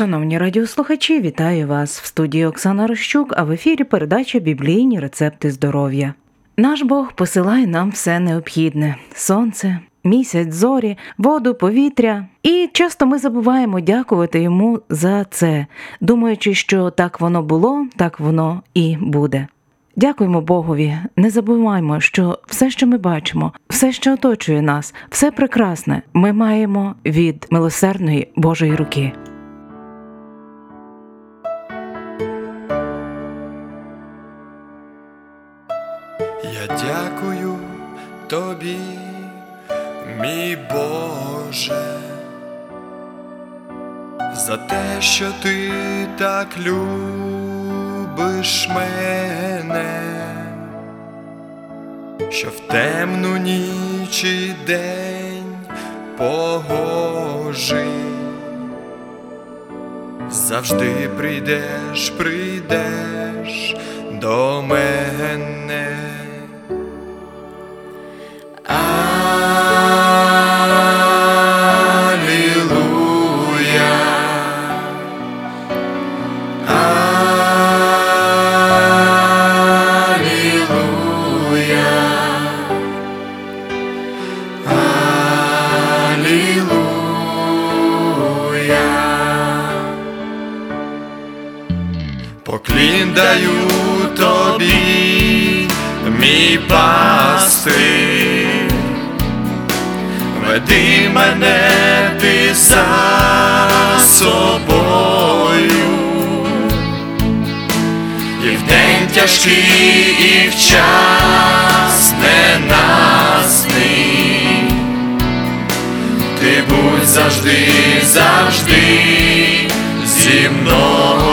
Шановні радіослухачі, вітаю вас в студії Оксана Рощук, а в ефірі передача Біблійні рецепти здоров'я. Наш Бог посилає нам все необхідне: сонце, місяць, зорі, воду, повітря. І часто ми забуваємо дякувати йому за це, думаючи, що так воно було, так воно і буде. Дякуємо Богові, не забуваємо, що все, що ми бачимо, все, що оточує нас, все прекрасне, ми маємо від милосердної Божої руки. Я дякую тобі, мій Боже, за те, що ти так любиш мене, що в темну ніч і день погожий. Завжди прийдеш, прийдеш до мене. Веди мене ти за собою, і в день тяжкий, і в час ненасний, ти будь завжди, завжди зі мною.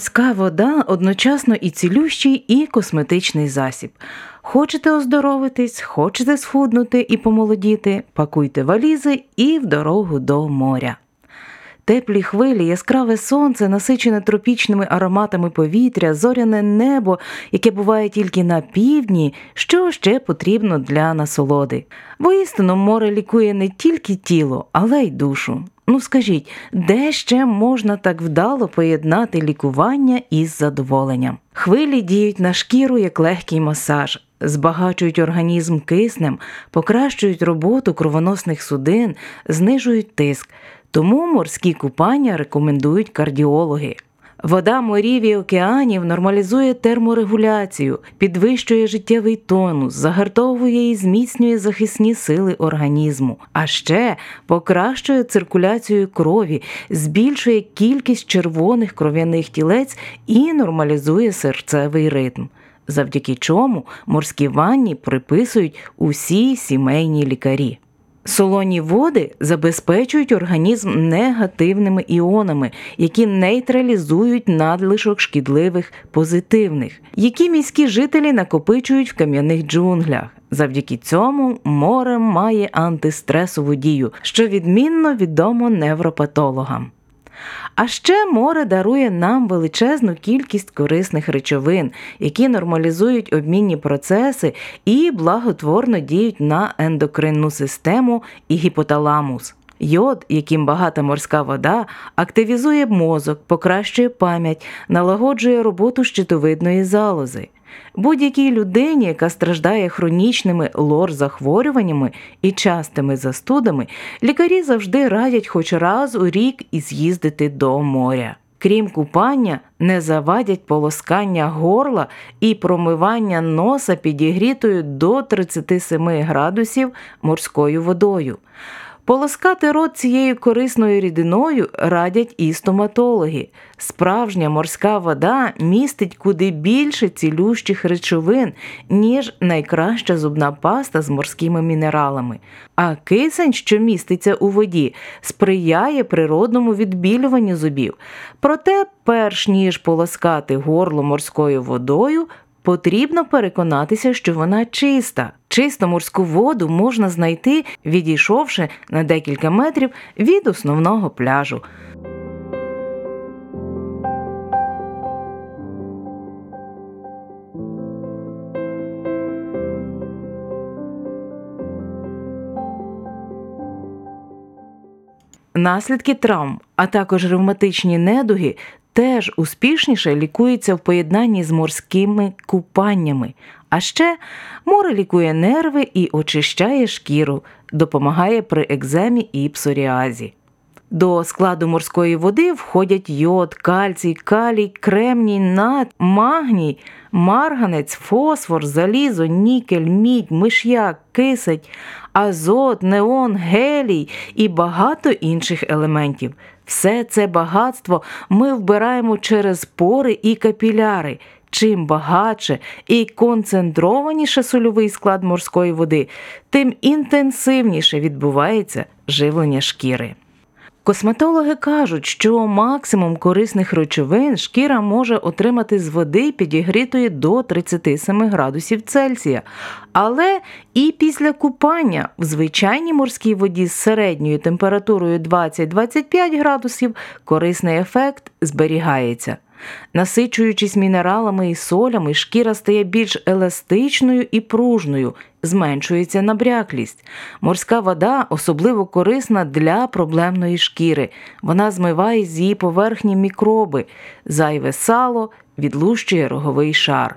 Морська вода одночасно і цілющий, і косметичний засіб. Хочете оздоровитись, хочете схуднути і помолодіти, пакуйте валізи і в дорогу до моря. Теплі хвилі, яскраве сонце, насичене тропічними ароматами повітря, зоряне небо, яке буває тільки на півдні, що ще потрібно для насолоди. Воістину море лікує не тільки тіло, але й душу. Ну скажіть, де ще можна так вдало поєднати лікування із задоволенням? Хвилі діють на шкіру як легкий масаж, збагачують організм киснем, покращують роботу кровоносних судин, знижують тиск. Тому морські купання рекомендують кардіологи. Вода морів і океанів нормалізує терморегуляцію, підвищує життєвий тонус, загартовує і зміцнює захисні сили організму, а ще покращує циркуляцію крові, збільшує кількість червоних кров'яних тілець і нормалізує серцевий ритм. Завдяки чому морські ванні приписують усі сімейні лікарі. Солоні води забезпечують організм негативними іонами, які нейтралізують надлишок шкідливих позитивних, які міські жителі накопичують в кам'яних джунглях. Завдяки цьому море має антистресову дію, що відмінно відомо невропатологам. А ще море дарує нам величезну кількість корисних речовин, які нормалізують обмінні процеси і благотворно діють на ендокринну систему і гіпоталамус. Йод, яким багата морська вода, активізує мозок, покращує пам'ять, налагоджує роботу щитовидної залози. Будь-якій людині, яка страждає хронічними лор-захворюваннями і частими застудами, лікарі завжди радять хоч раз у рік і з'їздити до моря. Крім купання, не завадять полоскання горла і промивання носа підігрітою до 37 градусів морською водою. Полоскати рот цією корисною рідиною радять і стоматологи. Справжня морська вода містить куди більше цілющих речовин, ніж найкраща зубна паста з морськими мінералами. А кисень, що міститься у воді, сприяє природному відбілюванню зубів. Проте, перш ніж полоскати горло морською водою, Потрібно переконатися, що вона чиста. Чисту морську воду можна знайти, відійшовши на декілька метрів від основного пляжу. Наслідки травм, а також ревматичні недуги теж успішніше лікується в поєднанні з морськими купаннями. А ще море лікує нерви і очищає шкіру, допомагає при екземі і псоріазі. До складу морської води входять йод, кальцій, калій, кремній, нат, магній, марганець, фосфор, залізо, нікель, мідь, миш'як, кисень, азот, неон, гелій і багато інших елементів. Все це багатство ми вбираємо через пори і капіляри. Чим багатше і концентрованіше сольовий склад морської води, тим інтенсивніше відбувається живлення шкіри. Косметологи кажуть, що максимум корисних речовин шкіра може отримати з води підігрітої до 37 градусів Цельсія, але і після купання в звичайній морській воді з середньою температурою 20-25 градусів корисний ефект зберігається. Насичуючись мінералами і солями, шкіра стає більш еластичною і пружною, зменшується набряклість. Морська вода особливо корисна для проблемної шкіри. Вона змиває з її поверхні мікроби, зайве сало відлущує роговий шар.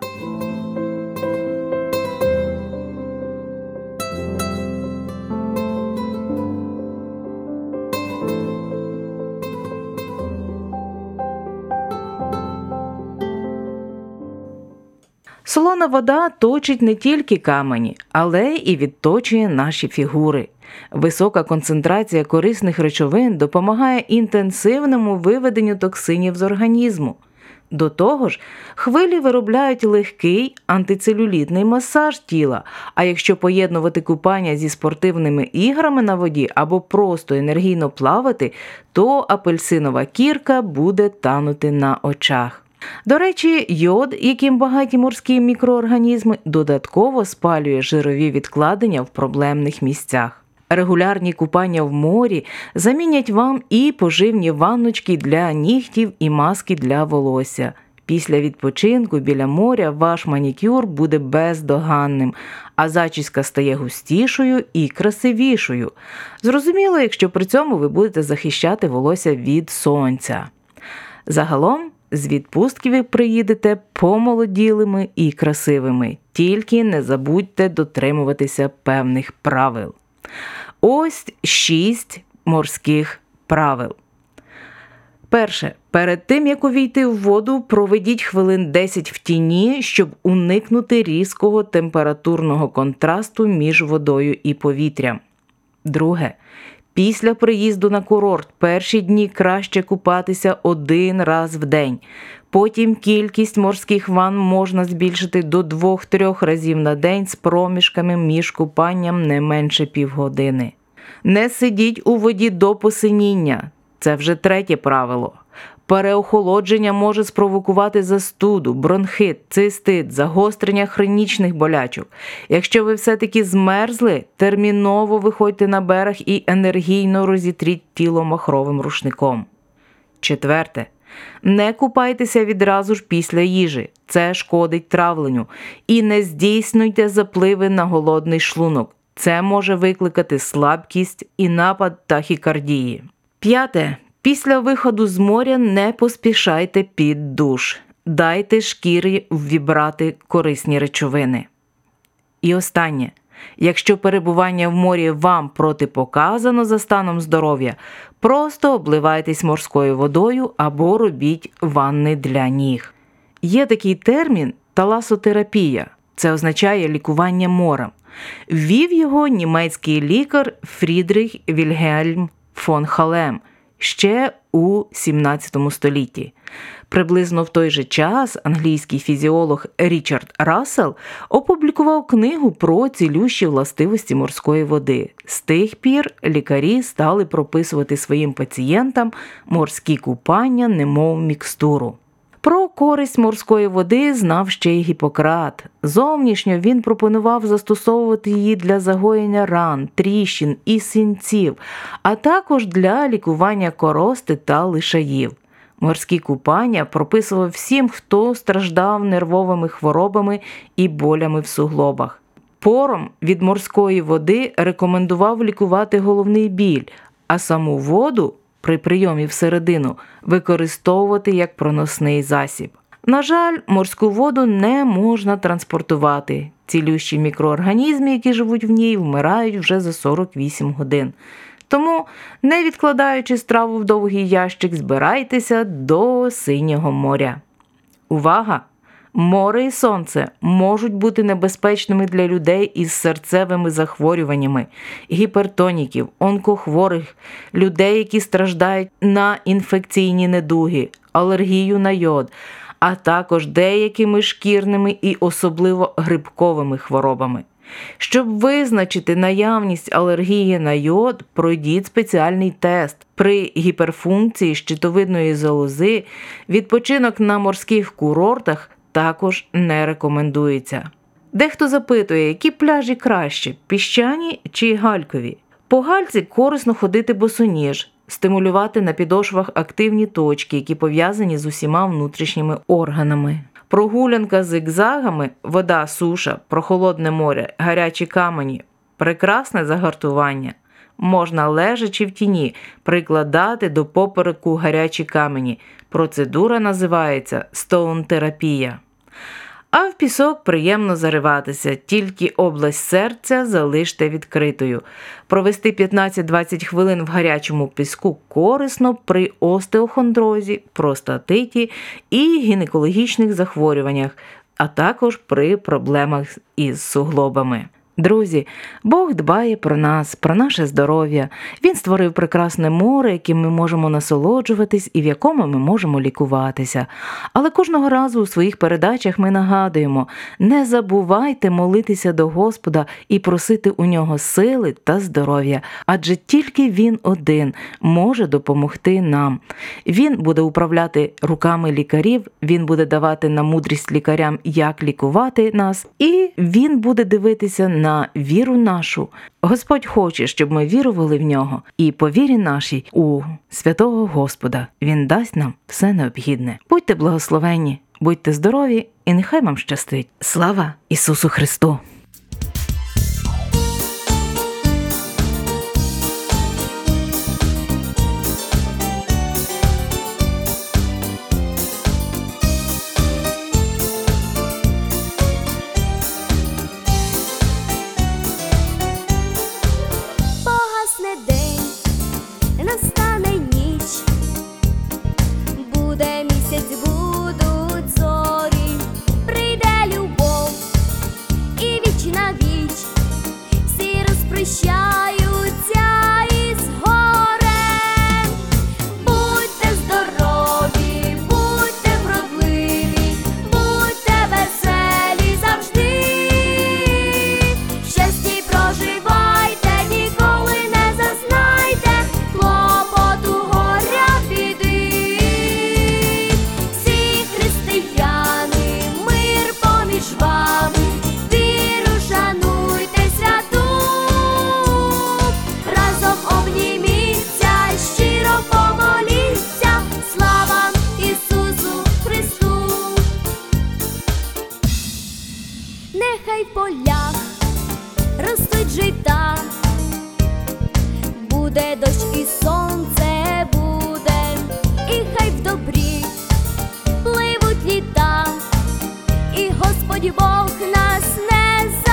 Солона вода точить не тільки камені, але і відточує наші фігури. Висока концентрація корисних речовин допомагає інтенсивному виведенню токсинів з організму. До того ж, хвилі виробляють легкий антицелюлітний масаж тіла. А якщо поєднувати купання зі спортивними іграми на воді або просто енергійно плавати, то апельсинова кірка буде танути на очах. До речі, йод, яким багаті морські мікроорганізми, додатково спалює жирові відкладення в проблемних місцях. Регулярні купання в морі замінять вам і поживні ванночки для нігтів і маски для волосся. Після відпочинку біля моря ваш манікюр буде бездоганним, а зачіска стає густішою і красивішою. Зрозуміло, якщо при цьому ви будете захищати волосся від сонця. Загалом з відпустки ви приїдете помолоділими і красивими, тільки не забудьте дотримуватися певних правил. Ось шість морських правил. Перше, перед тим як увійти в воду, проведіть хвилин 10 в тіні, щоб уникнути різкого температурного контрасту між водою і повітрям. Друге, після приїзду на курорт перші дні краще купатися один раз в день. Потім кількість морських ванн можна збільшити до 2-3 разів на день з проміжками між купанням не менше півгодини. Не сидіть у воді до посиніння. Це вже третє правило. Переохолодження може спровокувати застуду, бронхит, цистит, загострення хронічних болячок. Якщо ви все-таки змерзли, терміново виходьте на берег і енергійно розітріть тіло махровим рушником. Четверте. Не купайтеся відразу ж після їжі, це шкодить травленню. І не здійснюйте запливи на голодний шлунок. Це може викликати слабкість і напад тахікардії. П'яте. Після виходу з моря не поспішайте під душ. Дайте шкірі ввібрати корисні речовини. І останнє. Якщо перебування в морі вам протипоказано за станом здоров'я, просто обливайтесь морською водою або робіть ванни для ніг. Є такий термін таласотерапія, це означає лікування морем. Ввів його німецький лікар Фрідрих Вільгельм фон Халем ще у 17 столітті. Приблизно в той же час англійський фізіолог Річард Рассел опублікував книгу про цілющі властивості морської води. З тих пір лікарі стали прописувати своїм пацієнтам морські купання, немов мікстуру. Користь морської води знав ще й Гіппократ. Зовнішньо він пропонував застосовувати її для загоєння ран, тріщин і синців, а також для лікування корости та лишаїв. Морські купання прописував всім, хто страждав нервовими хворобами і болями в суглобах. Пором від морської води рекомендував лікувати головний біль, а саму воду при прийомі всередину використовувати як проносний засіб. На жаль, морську воду не можна транспортувати. Цілющі мікроорганізми, які живуть в ній, вмирають вже за 48 годин. Тому, не відкладаючи страву в довгий ящик, збирайтеся до синього моря. Увага! Море і сонце можуть бути небезпечними для людей із серцевими захворюваннями, гіпертоніків, онкохворих, людей, які страждають на інфекційні недуги, алергію на йод, а також деякими шкірними і особливо грибковими хворобами. Щоб визначити наявність алергії на йод, пройдіть спеціальний тест. При гіперфункції щитовидної залози відпочинок на морських курортах також не рекомендується. Дехто запитує, які пляжі краще піщані чи галькові. По гальці корисно ходити босоніж, стимулювати на підошвах активні точки, які пов'язані з усіма внутрішніми органами. Прогулянка зигзагами, вода, суша, прохолодне море, гарячі камені прекрасне загартування. Можна лежачи в тіні прикладати до попереку гарячі камені. Процедура називається стоун-терапія. А в пісок приємно зариватися, тільки область серця залиште відкритою. Провести 15-20 хвилин в гарячому піску корисно при остеохондрозі, простатиті і гінекологічних захворюваннях, а також при проблемах із суглобами. Друзі, Бог дбає про нас, про наше здоров'я. Він створив прекрасне море, яким ми можемо насолоджуватись і в якому ми можемо лікуватися. Але кожного разу у своїх передачах ми нагадуємо: не забувайте молитися до Господа і просити у нього сили та здоров'я, адже тільки Він один може допомогти нам. Він буде управляти руками лікарів, він буде давати на мудрість лікарям, як лікувати нас, і він буде дивитися на віру нашу. Господь хоче, щоб ми вірували в нього, і по вірі нашій у святого Господа Він дасть нам все необхідне. Будьте благословенні, будьте здорові, і нехай вам щастить. Слава Ісусу Христу! Господь Бог нас не за.